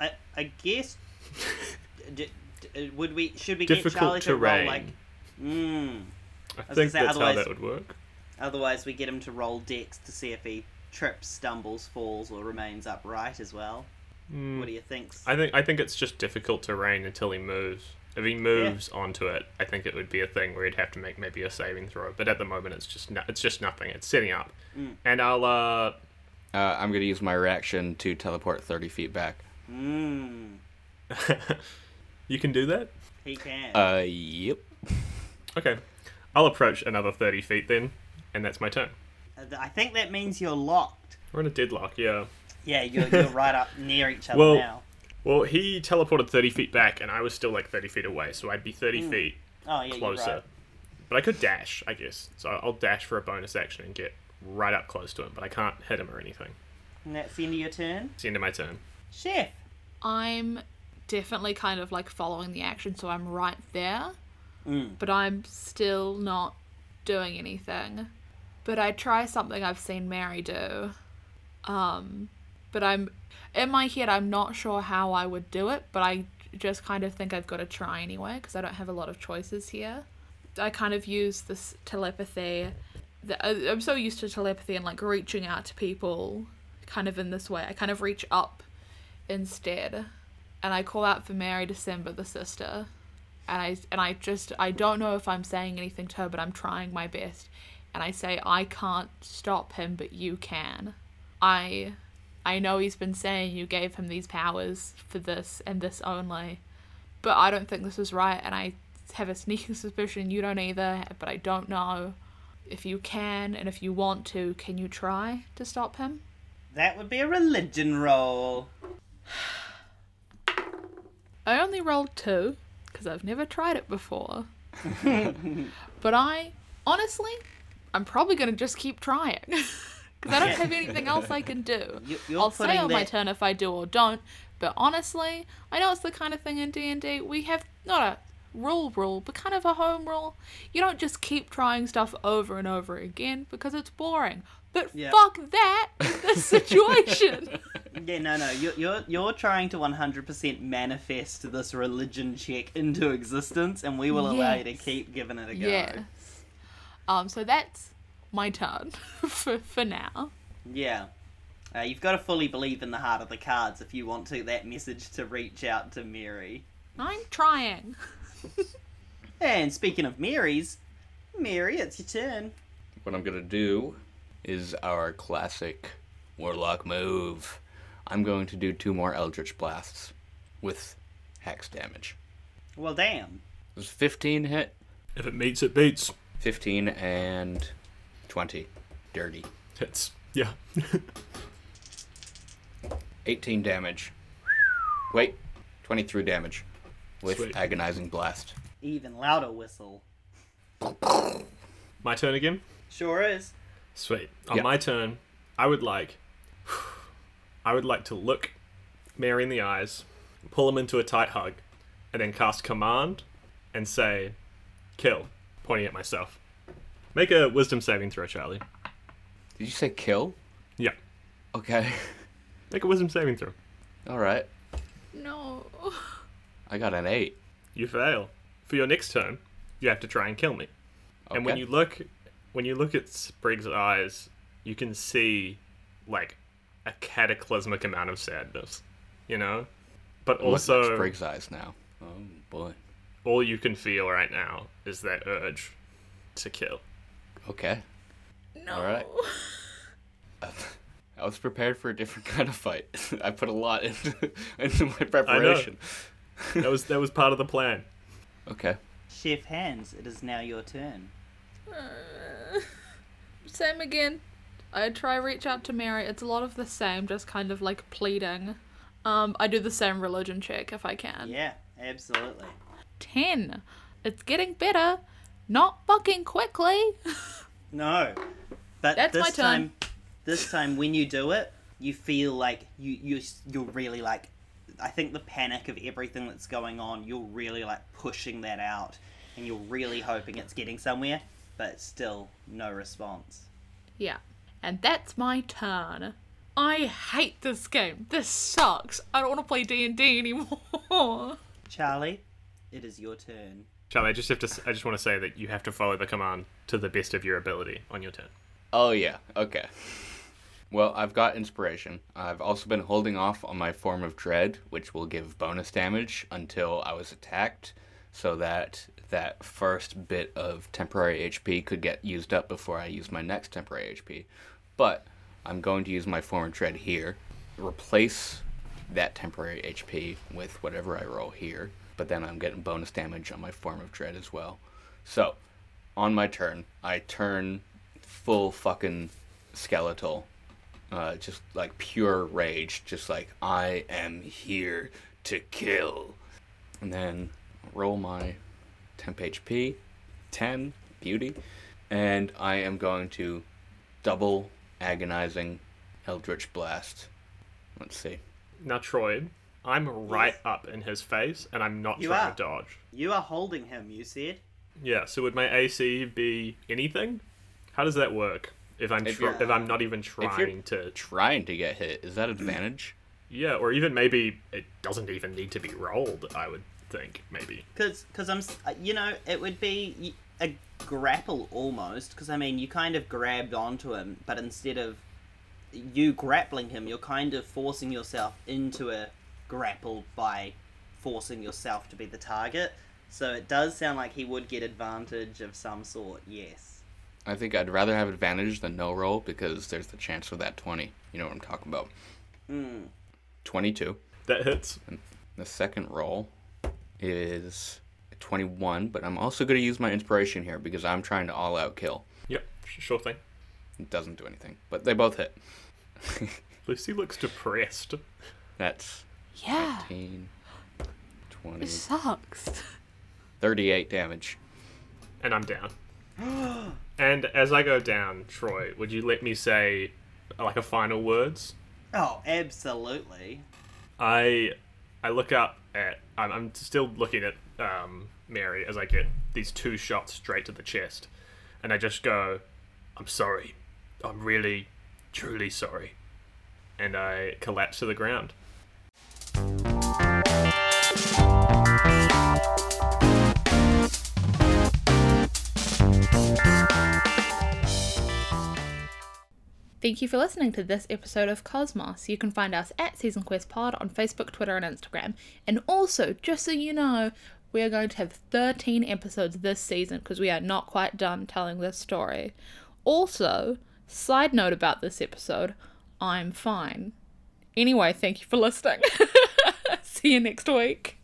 I, I guess. d- d- would we? Should we Difficult get Charlie to roll like? Mm. I was gonna think say, that's how otherwise- that would work. Otherwise, we get him to roll dex to see if he trips, stumbles, falls, or remains upright as well. Hmm. What do you think? I think I think it's just difficult terrain until he moves. If he moves onto it, I think it would be a thing where he'd have to make maybe a saving throw. But at the moment, it's just no, it's just nothing. It's setting up, Mm. and I'll uh Uh, I'm going to use my reaction to teleport 30 feet back. Mm. you can do that. He can. Uh, yep. Okay, I'll approach another thirty feet then, and that's my turn. Uh, I think that means you're locked. We're in a deadlock. Yeah. Yeah, you're, you're right up near each other Well- now. Well, he teleported thirty feet back, and I was still like thirty feet away, so I'd be thirty feet Oh, yeah, closer. you're right. But I could dash, I guess. So I'll dash for a bonus action and get right up close to him, but I can't hit him or anything. And that's the end of your turn. It's the end of my turn. Chef. I'm definitely kind of like following the action, so I'm right there, Mm. but I'm still not doing anything. But I try something I've seen Mary do. Um, but I'm in my head. I'm not sure how I would do it, but I just kind of think I've got to try anyway because I don't have a lot of choices here. I kind of use this telepathy. The, I- I'm so used to telepathy and like reaching out to people, kind of in this way. I kind of reach up instead, and I call out for Mary December, the sister, and I and I just I don't know if I'm saying anything to her, but I'm trying my best, and I say I can't stop him, but you can. I I know he's been saying you gave him these powers for this and this only, but I don't think this is right, and I have a sneaking suspicion you don't either, but I don't know. If you can and if you want to, can you try to stop him? That would be a religion roll. I only rolled two because I've never tried it before. but I, honestly, I'm probably going to just keep trying because I don't have anything else I can do. You- I'll say on my turn if I do or don't. But honestly, I know it's the kind of thing in D and D we have not a rule rule, but kind of a home rule. You don't just keep trying stuff over and over again because it's boring. But fuck that in this situation. Yeah, no, no. You're you're you're trying to 100% manifest this religion check into existence, and we will allow you to keep giving it a go. Yes. Um, so that's my turn for for now. Yeah. Uh, you've got to fully believe in the heart of the cards if you want to that message to reach out to Mary. I'm trying. And speaking of Marys, Mary, it's your turn. What I'm gonna do is our classic warlock move. I'm going to do two more Eldritch blasts with hex damage. Well, damn. Does 15 hit? If it meets, it beats. 15 and 20. Dirty. Hits. Yeah. 18 damage. Wait, 23 damage with Sweet. agonizing blast. Even louder whistle. My turn again. Sure is. Sweet. On Yeah. my turn, I would like, I would like to look Mary in the eyes, pull him into a tight hug, and then cast command and say, "Kill," pointing at myself. Make a Wisdom saving throw, Charlie. Did you say kill? Yeah. Okay. Make a Wisdom saving throw. Alright. No. I got an 8. You fail. For your next turn, you have to try and kill me. Okay. And when you look, when you look at Sprig's eyes, you can see like a cataclysmic amount of sadness. You know, but I'm looking at also Sprig's eyes now. Oh boy. all you can feel right now is that urge to kill. Okay. No. Alright. I was prepared for a different kind of fight. I put a lot into, into my preparation. That was that was part of the plan. Okay. Chef Hands, it is now your turn. Uh, same again. I try reach out to Mary. It's a lot of the same, just kind of like pleading. Um, I do the same religion check if I can. Yeah, absolutely. Ten. It's getting better. Not fucking quickly. No, but That's this time, this time when you do it, you feel like you you you're really like, I think the panic of everything that's going on, you're really like pushing that out, and you're really hoping it's getting somewhere, but still no response. Yeah. And that's my turn. I hate this game. This sucks. I don't want to play D&D anymore. Charlie, it is your turn. Charlie, I just have to. I just want to say that you have to follow the command to the best of your ability on your turn. Oh yeah. Okay. Well, I've got inspiration. I've also been holding off on my form of dread, which will give bonus damage until I was attacked, so that that first bit of temporary HP could get used up before I use my next temporary HP. But I'm going to use my form of dread here, replace that temporary HP with whatever I roll here, but then I'm getting bonus damage on my form of dread as well. So, on my turn, I turn full fucking skeletal. Uh, just like pure rage, just like I am here to kill. And then roll my temp HP, 10, beauty. And I am going to double agonizing Eldritch Blast. Let's see. Now, Troy, I'm right up in his face, and I'm not You trying are. to dodge. You are holding him. You said. Yeah. So would my AC be anything? How does that work? If I'm If tr- if I'm not even you're- trying to Trying to get hit. Is that advantage? yeah, or even maybe it doesn't even need to be rolled. I would think maybe. Because, cause I'm, uh, you know, it would be a grapple almost. Because I mean, you kind of grabbed onto him, but instead of you grappling him, you're kind of forcing yourself into a grapple by forcing yourself to be the target. So it does sound like he would get advantage of some sort. Yes. I think I'd rather have advantage than no roll because there's the chance for that 20. You know what I'm talking about. Hmm. 22. That hits. The second roll is 21, but I'm also going to use my inspiration here because I'm trying to all out kill. Yep. sh- Sure thing. It doesn't do anything, but they both hit. Lucy looks depressed. That's Yeah. 18, 20, It sucks. 38 damage. and I'm down. and as I go down, Troy, would you let me say like a final words? Oh, absolutely. I I look up at I'm, I'm still looking at um, Mary as I get these two shots straight to the chest, and I just go, "I'm sorry, I'm really, truly sorry." and I collapse to the ground. Thank you for listening to this episode of Cosmos. You can find us at Season Quest Pod on Facebook, Twitter, and Instagram. And also, just so you know, we are going to have 13 episodes this season because we are not quite done telling this story. Also, side note about this episode, I'm fine. Anyway, thank you for listening. See you next week.